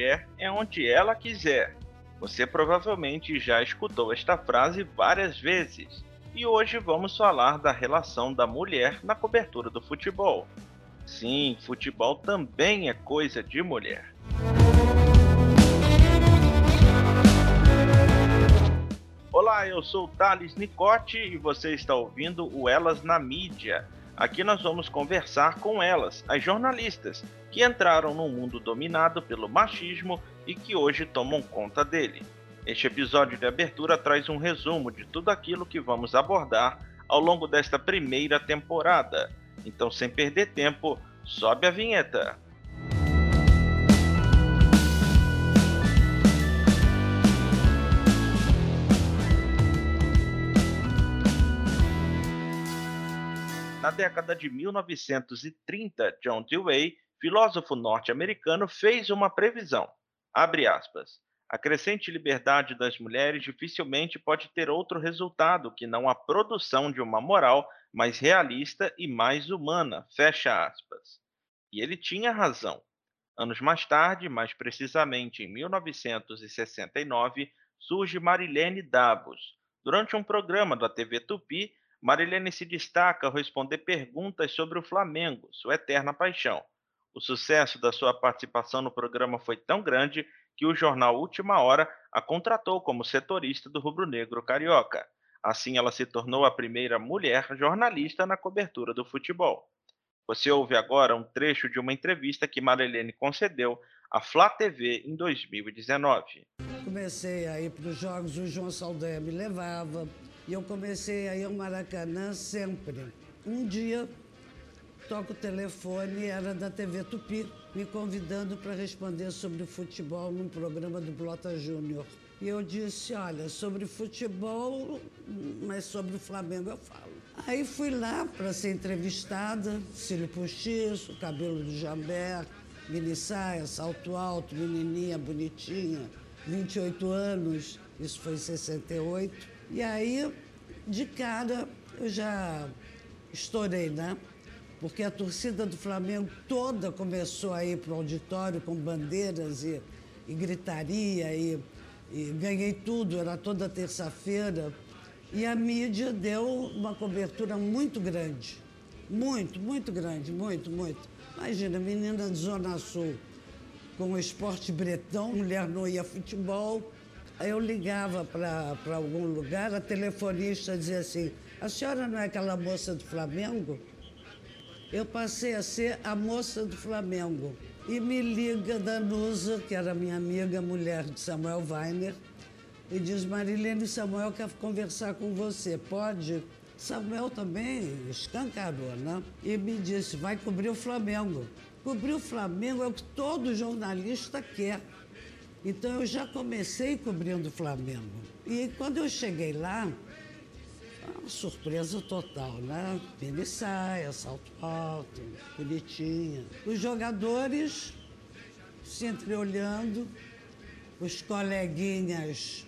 mulher é onde ela quiser. Você provavelmente já escutou esta frase várias vezes. E hoje vamos falar da relação da mulher na cobertura do futebol. Sim, futebol também é coisa de mulher. Olá, eu sou Thales Nicote e você está ouvindo o Elas na Mídia. Aqui nós vamos conversar com elas, as jornalistas, que entraram num mundo dominado pelo machismo e que hoje tomam conta dele. Este episódio de abertura traz um resumo de tudo aquilo que vamos abordar ao longo desta primeira temporada. Então, sem perder tempo, sobe a vinheta. Na década de 1930, John Dewey, filósofo norte-americano, fez uma previsão. Abre aspas. A crescente liberdade das mulheres dificilmente pode ter outro resultado que não a produção de uma moral mais realista e mais humana. Fecha aspas. E ele tinha razão. Anos mais tarde, mais precisamente em 1969, surge Marilene Dabos. Durante um programa da TV Tupi, Marilene se destaca ao responder perguntas sobre o Flamengo, sua eterna paixão. O sucesso da sua participação no programa foi tão grande que o jornal Última Hora a contratou como setorista do rubro-negro carioca. Assim, ela se tornou a primeira mulher jornalista na cobertura do futebol. Você ouve agora um trecho de uma entrevista que Marilene concedeu à Flá TV em 2019. Comecei a ir para os jogos, o João Saldanha me levava, e eu comecei a ir ao Maracanã sempre. Um dia, toco o telefone, era da TV Tupi, me convidando para responder sobre futebol num programa do Blota Júnior. E eu disse, olha, sobre futebol, mas sobre o Flamengo eu falo. Aí fui lá para ser entrevistada, cílio postiço, cabelo do jambé, mini saia, salto alto, menininha bonitinha, 28 anos, isso foi em 68. E aí, de cara, eu já estourei, né? Porque a torcida do Flamengo toda começou a ir para o auditório com bandeiras e, e gritaria e, e ganhei tudo, era toda terça-feira. E a mídia deu uma cobertura muito grande. Muito, muito grande, muito, muito. Imagina, menina de Zona Sul, com o esporte bretão, mulher não ia futebol, eu ligava para algum lugar, a telefonista dizia assim: a senhora não é aquela moça do Flamengo? Eu passei a ser a moça do Flamengo. E me liga Danusa, que era minha amiga, mulher de Samuel Weiner, e diz: Marilene Samuel quer conversar com você, pode? Samuel também escancarou, né? E me disse: vai cobrir o Flamengo. Cobrir o Flamengo é o que todo jornalista quer. Então eu já comecei cobrindo o Flamengo. E quando eu cheguei lá, uma surpresa total, né? Mini saia, salto alto, bonitinha. Os jogadores se entreolhando, os coleguinhas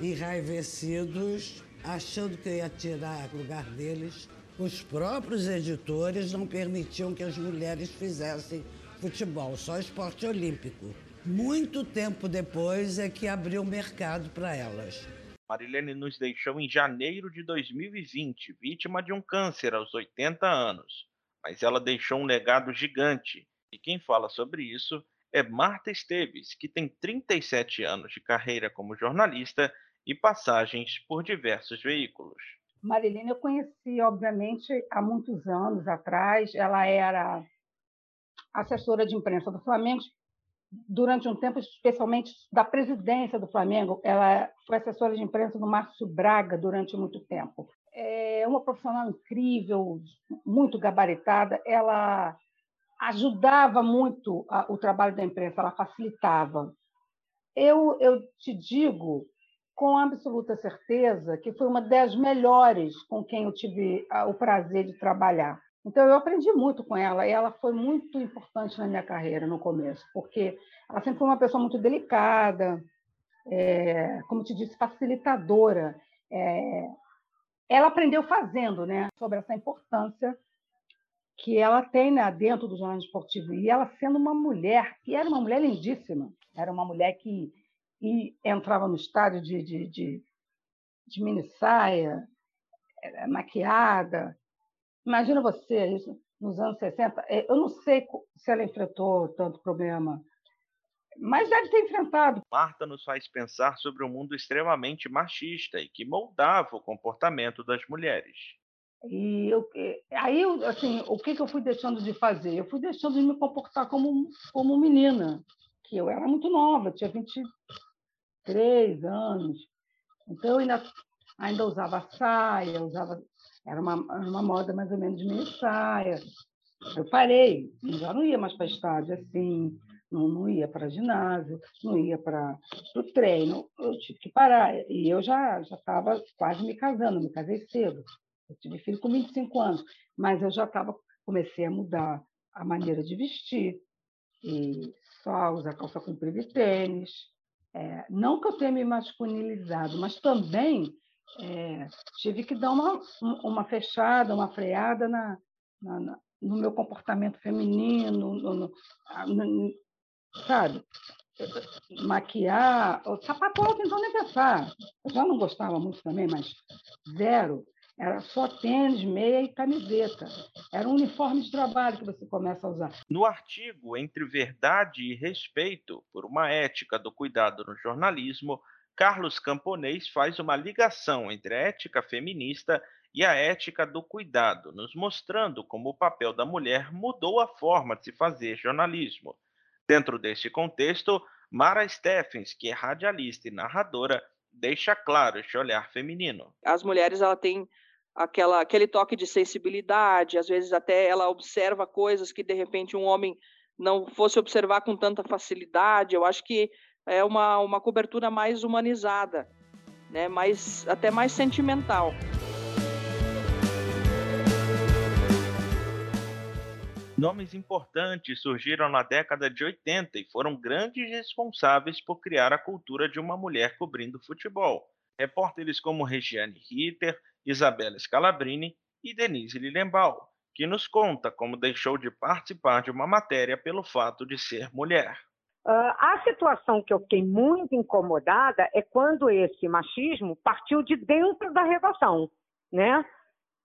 enraivecidos, achando que eu ia tirar o lugar deles. Os próprios editores não permitiam que as mulheres fizessem futebol, só esporte olímpico. Muito tempo depois é que abriu mercado para elas. Marilene nos deixou em janeiro de 2020, vítima de um câncer aos 80 anos. Mas ela deixou um legado gigante. E quem fala sobre isso é Marta Esteves, que tem 37 anos de carreira como jornalista e passagens por diversos veículos. Marilene eu conheci, obviamente, há muitos anos atrás. Ela era assessora de imprensa do Flamengo, durante um tempo, especialmente da presidência do Flamengo. Ela foi assessora de imprensa do Márcio Braga durante muito tempo. É uma profissional incrível, muito gabaritada. Ela ajudava muito o trabalho da imprensa, ela facilitava. Eu, eu te digo com absoluta certeza que foi uma das melhores com quem eu tive o prazer de trabalhar. Então, eu aprendi muito com ela e ela foi muito importante na minha carreira no começo, porque ela sempre foi uma pessoa muito delicada, é, como te disse, facilitadora. É, ela aprendeu fazendo, né, sobre essa importância que ela tem né, dentro do jornalismo esportivo. E ela sendo uma mulher, e era uma mulher lindíssima, era uma mulher que e entrava no estádio de, de, de, de mini saia, maquiada. Imagina você, isso nos anos 60. É, eu não sei se ela enfrentou tanto problema, mas deve ter enfrentado. Marta nos faz pensar sobre um mundo extremamente machista e que moldava o comportamento das mulheres. E eu, aí, assim, o que, que eu fui deixando de fazer? Eu fui deixando de me comportar como, como menina, que eu era muito nova, tinha 23 anos. Então, eu ainda, ainda usava saia, usava, era uma, uma moda mais ou menos de meia saia. Eu parei, já não ia mais para estádio assim, não, não ia para ginásio, não ia para o treino, eu tive que parar. E eu já estava quase me casando, me casei cedo. Eu tive filho com 25 anos, mas eu já estava, comecei a mudar a maneira de vestir, e só usar calça comprida e tênis. É, não que eu tenha me masculinizado, mas também é, tive que dar uma, uma fechada, uma freada na, na, na no meu comportamento feminino, no, no, no, sabe? Maquiar, o sapato alto então nem pensar. Eu já não gostava muito também, mas zero. Era só tênis, meia e camiseta. Era um uniforme de trabalho que você começa a usar. No artigo Entre Verdade e Respeito por uma Ética do Cuidado no Jornalismo, Carlos Camponês faz uma ligação entre a ética feminista e a ética do cuidado, nos mostrando como o papel da mulher mudou a forma de se fazer jornalismo. Dentro deste contexto, Mara Steffens, que é radialista e narradora, deixa claro este olhar feminino. As mulheres ela têm aquela, aquele toque de sensibilidade, às vezes até ela observa coisas que de repente um homem não fosse observar com tanta facilidade. Eu acho que é uma, uma cobertura mais humanizada, né? mais, até mais sentimental. Nomes importantes surgiram na década de 80 e foram grandes responsáveis por criar a cultura de uma mulher cobrindo futebol. Repórteres como Regiane Ritter, Isabela Scalabrini e Denise Lillenbaum, que nos conta como deixou de participar de uma matéria pelo fato de ser mulher. Uh, a situação que eu fiquei muito incomodada é quando esse machismo partiu de dentro da redação, né?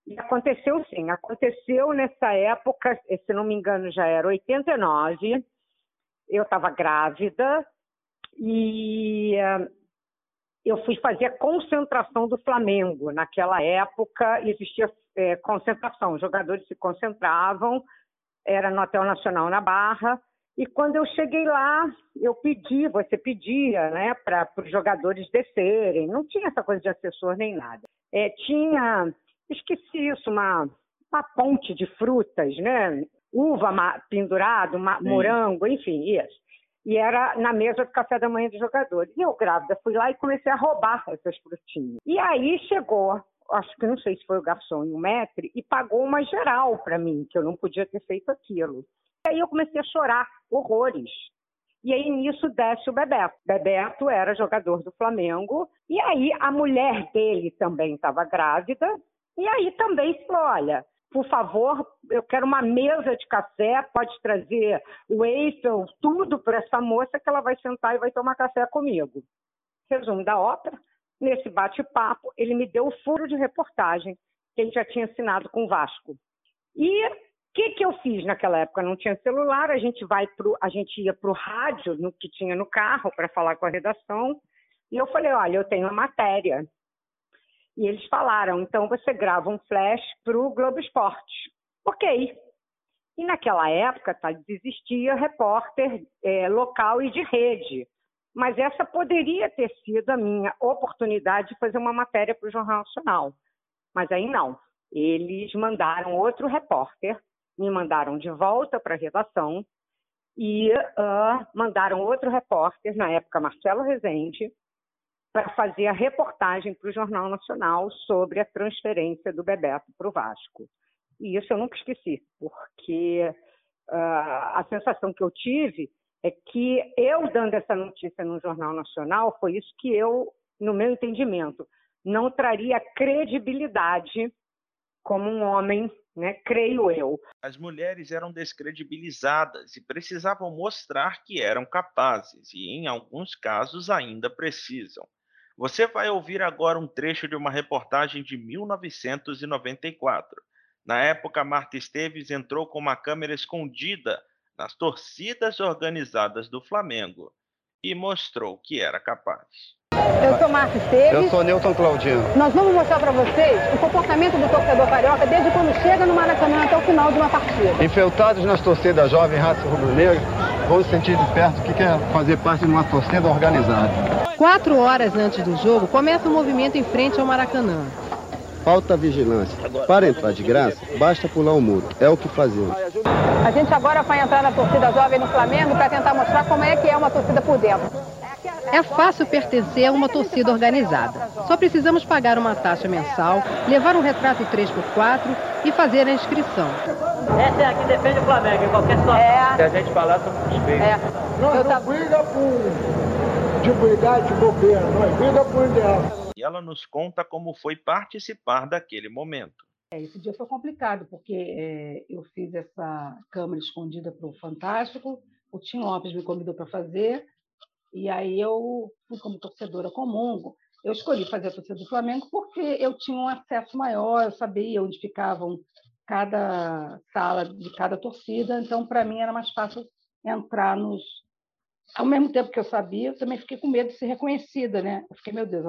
E aconteceu sim, aconteceu nessa época, se não me engano já era 89, eu estava grávida e uh, eu fui fazer a concentração do Flamengo. Naquela época existia é, concentração, os jogadores se concentravam, era no Hotel Nacional na Barra, e quando eu cheguei lá, eu pedi, você pedia, né, para os jogadores descerem. Não tinha essa coisa de assessor nem nada. É, tinha esqueci isso, uma, uma ponte de frutas, né? Uva pendurado, morango, enfim, isso. E era na mesa do café da manhã dos jogadores. E eu, grávida, fui lá e comecei a roubar essas frutinhas. E aí chegou, acho que não sei se foi o garçom e o metre, e pagou uma geral para mim, que eu não podia ter feito aquilo. E aí eu comecei a chorar horrores. E aí nisso desce o Bebeto. Bebeto era jogador do Flamengo. E aí a mulher dele também estava grávida e aí também falou, olha, por favor, eu quero uma mesa de café, pode trazer o Eiffel, tudo para essa moça que ela vai sentar e vai tomar café comigo. Resumo da ópera, nesse bate-papo, ele me deu o furo de reportagem que ele já tinha assinado com o Vasco. E que, que eu fiz naquela época? Não tinha celular, a gente vai pro, a gente ia para o rádio no, que tinha no carro para falar com a redação. E eu falei, olha, eu tenho a matéria e eles falaram, então você grava um flash para o Globo Esporte. Ok. E naquela época, tá, existia repórter é, local e de rede. Mas essa poderia ter sido a minha oportunidade de fazer uma matéria para o Jornal Nacional. Mas aí não. Eles mandaram outro repórter, me mandaram de volta para a redação e uh, mandaram outro repórter, na época Marcelo Rezende, para fazer a reportagem para o Jornal Nacional sobre a transferência do Bebeto para o Vasco. E isso eu nunca esqueci, porque uh, a sensação que eu tive é que eu dando essa notícia no Jornal Nacional foi isso que eu, no meu entendimento, não traria credibilidade como um homem, né? Creio eu. As mulheres eram descredibilizadas e precisavam mostrar que eram capazes, e em alguns casos ainda precisam. Você vai ouvir agora um trecho de uma reportagem de 1994. Na época, Marta Esteves entrou com uma câmera escondida nas torcidas organizadas do Flamengo e mostrou que era capaz. Eu sou Marta Esteves. Eu sou Newton Claudino. Nós vamos mostrar para vocês o comportamento do torcedor carioca desde quando chega no Maracanã até o final de uma partida. Infiltrados nas torcidas jovem raça rubro-negra, vão se sentir de perto o que quer fazer parte de uma torcida organizada. Quatro horas antes do jogo, começa o movimento em frente ao Maracanã. Falta vigilância. Para entrar de graça, basta pular o muro. É o que fazemos. A gente agora vai entrar na torcida jovem no Flamengo para tentar mostrar como é que é uma torcida por dentro. É fácil pertencer a uma torcida organizada. Só precisamos pagar uma taxa mensal, levar um retrato 3x4 e fazer a inscrição. Essa é a que defende o Flamengo em qualquer situação. É. Se a gente falar, somos suspeitos. É. Não tá... briga por de brigar de governo, nós briga por ideal. E ela nos conta como foi participar daquele momento. É, esse dia foi complicado, porque é, eu fiz essa câmera escondida para o Fantástico, o Tim Lopes me convidou para fazer, e aí eu como torcedora comum. Eu escolhi fazer a torcida do Flamengo porque eu tinha um acesso maior, eu sabia onde ficavam cada sala de cada torcida, então para mim era mais fácil entrar nos, ao mesmo tempo que eu sabia, eu também fiquei com medo de ser reconhecida, né? Eu fiquei, meu Deus,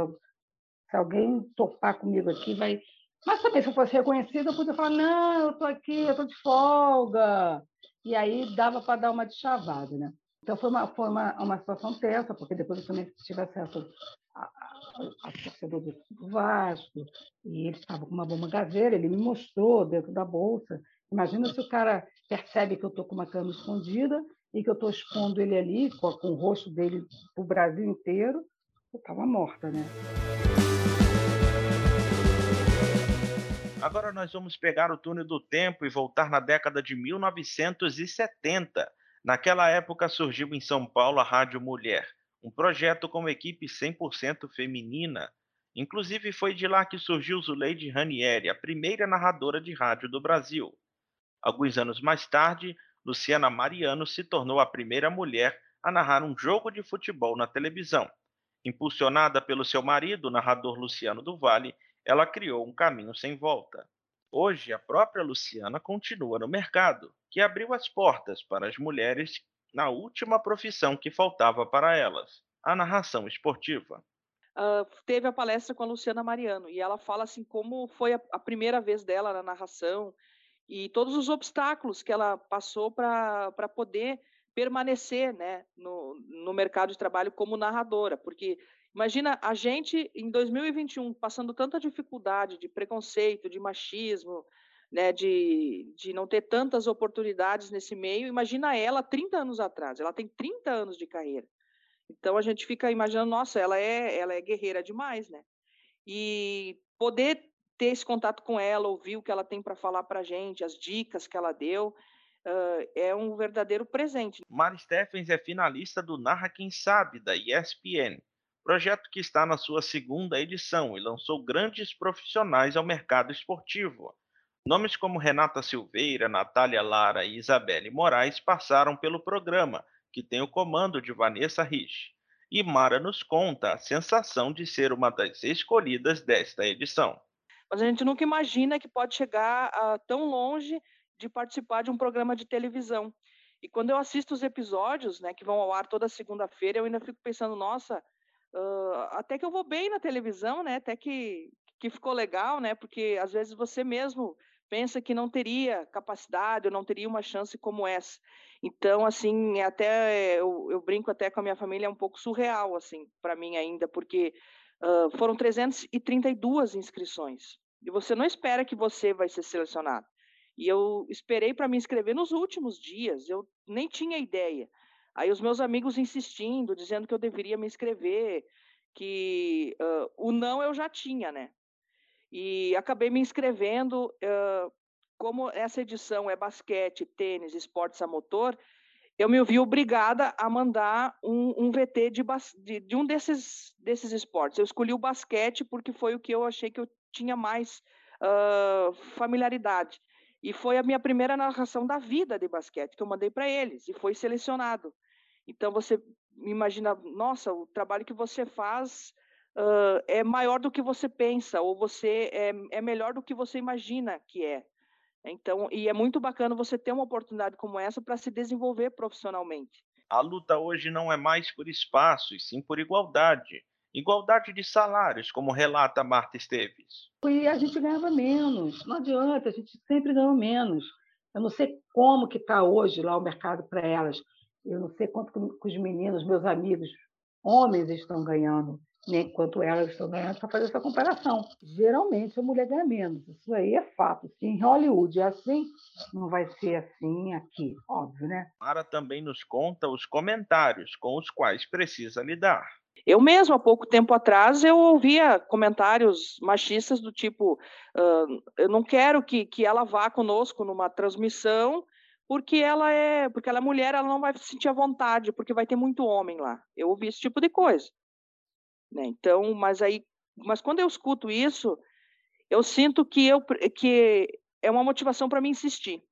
se alguém topar comigo aqui, vai. Mas também, se eu fosse reconhecida, eu podia falar: não, eu estou aqui, eu estou de folga. E aí dava para dar uma deschavada, né? Então foi uma, foi uma, uma situação tensa, porque depois eu também tive acesso a torcedor do Vasco, e ele estava com uma bomba caseira, ele me mostrou dentro da bolsa. Imagina se o cara percebe que eu estou com uma cama escondida e que eu estou expondo ele ali, com, com o rosto dele para o Brasil inteiro, eu estava morta, né? Agora nós vamos pegar o túnel do tempo e voltar na década de 1970. Naquela época surgiu em São Paulo a Rádio Mulher, um projeto com equipe 100% feminina. Inclusive foi de lá que surgiu Zuleide Ranieri, a primeira narradora de rádio do Brasil. Alguns anos mais tarde, Luciana Mariano se tornou a primeira mulher a narrar um jogo de futebol na televisão. Impulsionada pelo seu marido, o narrador Luciano do Vale, ela criou um caminho sem volta. Hoje, a própria Luciana continua no mercado, que abriu as portas para as mulheres na última profissão que faltava para elas, a narração esportiva. Uh, teve a palestra com a Luciana Mariano e ela fala assim como foi a, a primeira vez dela na narração e todos os obstáculos que ela passou para poder permanecer né, no, no mercado de trabalho como narradora, porque imagina a gente em 2021 passando tanta dificuldade de preconceito, de machismo, né, de, de não ter tantas oportunidades nesse meio, imagina ela 30 anos atrás, ela tem 30 anos de carreira. Então a gente fica imaginando, nossa, ela é, ela é guerreira demais, né? E poder ter esse contato com ela, ouvir o que ela tem para falar para a gente, as dicas que ela deu, uh, é um verdadeiro presente. Mari Steffens é finalista do Narra Quem Sabe, da ESPN, projeto que está na sua segunda edição e lançou grandes profissionais ao mercado esportivo. Nomes como Renata Silveira, Natália Lara e Isabelle Moraes passaram pelo programa, que tem o comando de Vanessa Rich. E Mara nos conta a sensação de ser uma das escolhidas desta edição mas a gente nunca imagina que pode chegar a, tão longe de participar de um programa de televisão. E quando eu assisto os episódios, né, que vão ao ar toda segunda-feira, eu ainda fico pensando, nossa, uh, até que eu vou bem na televisão, né, até que, que ficou legal, né, porque às vezes você mesmo pensa que não teria capacidade ou não teria uma chance como essa. Então, assim, até eu, eu brinco até com a minha família, é um pouco surreal, assim, para mim ainda, porque Uh, foram 332 inscrições. E você não espera que você vai ser selecionado. E eu esperei para me inscrever nos últimos dias, eu nem tinha ideia. Aí os meus amigos insistindo, dizendo que eu deveria me inscrever, que uh, o não eu já tinha, né? E acabei me inscrevendo. Uh, como essa edição é basquete, tênis, esportes a motor, eu me vi obrigada a mandar um, um VT de, de, de, um desses, desses esportes. Eu escolhi o basquete porque foi o que eu achei que eu tinha mais uh, familiaridade. E foi a minha primeira narração da vida de basquete que eu mandei para eles e foi selecionado. Então você imagina, nossa, o trabalho que você faz uh, é maior do que você pensa ou você é, é melhor do que você imagina que é. Então, e é muito bacana você ter uma oportunidade como essa para se desenvolver profissionalmente. A luta hoje não é mais por espaço, e sim por igualdade. Igualdade de salários, como relata Marta Esteves. E a gente ganhava menos, não adianta, a gente sempre ganhou menos. Eu não sei como que está hoje lá o mercado para elas. Eu não sei quanto que os meninos, meus amigos, homens estão ganhando nem quanto elas estão ganhando para fazer essa comparação. Geralmente a mulher ganha menos, isso aí é fato. Se em Hollywood é assim, não vai ser assim aqui, óbvio, né? Mara também nos conta os comentários com os quais precisa lidar. Eu mesmo, há pouco tempo atrás, eu ouvia comentários machistas do tipo: uh, eu não quero que, que ela vá conosco numa transmissão porque ela é porque ela é mulher, ela não vai se sentir à vontade, porque vai ter muito homem lá. Eu ouvi esse tipo de coisa. Né? Então, mas aí, mas quando eu escuto isso, eu sinto que eu que é uma motivação para mim insistir,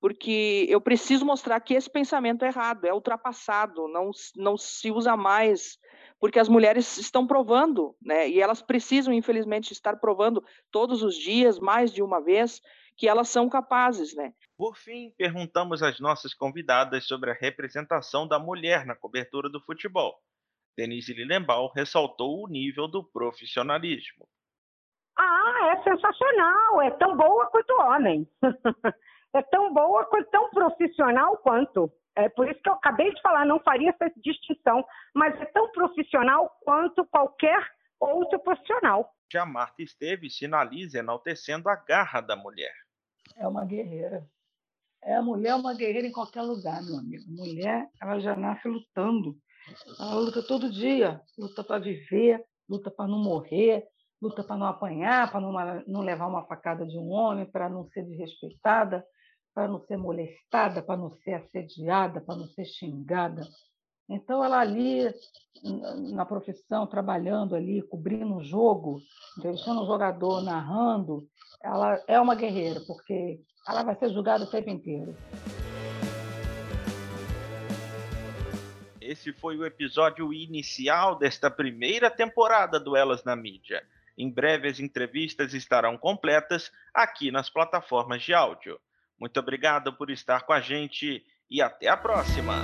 porque eu preciso mostrar que esse pensamento é errado, é ultrapassado, não não se usa mais, porque as mulheres estão provando, né? E elas precisam, infelizmente, estar provando todos os dias, mais de uma vez, que elas são capazes, né? Por fim, perguntamos às nossas convidadas sobre a representação da mulher na cobertura do futebol. Denise Lillenbaum ressaltou o nível do profissionalismo. Ah, é sensacional, é tão boa quanto homem. é tão boa quanto tão profissional quanto. É por isso que eu acabei de falar, não faria essa distinção, mas é tão profissional quanto qualquer outro profissional. Já Marta Esteves sinaliza enaltecendo a garra da mulher. É uma guerreira. É a mulher uma guerreira em qualquer lugar, meu amigo. Mulher, ela já nasce lutando. Ela luta todo dia, luta para viver, luta para não morrer, luta para não apanhar, para não, não levar uma facada de um homem, para não ser desrespeitada, para não ser molestada, para não ser assediada, para não ser xingada. Então, ela ali, na profissão, trabalhando ali, cobrindo um jogo, deixando o jogador, narrando, ela é uma guerreira, porque ela vai ser julgada o tempo inteiro. Esse foi o episódio inicial desta primeira temporada do Elas na Mídia. Em breve as entrevistas estarão completas aqui nas plataformas de áudio. Muito obrigado por estar com a gente e até a próxima!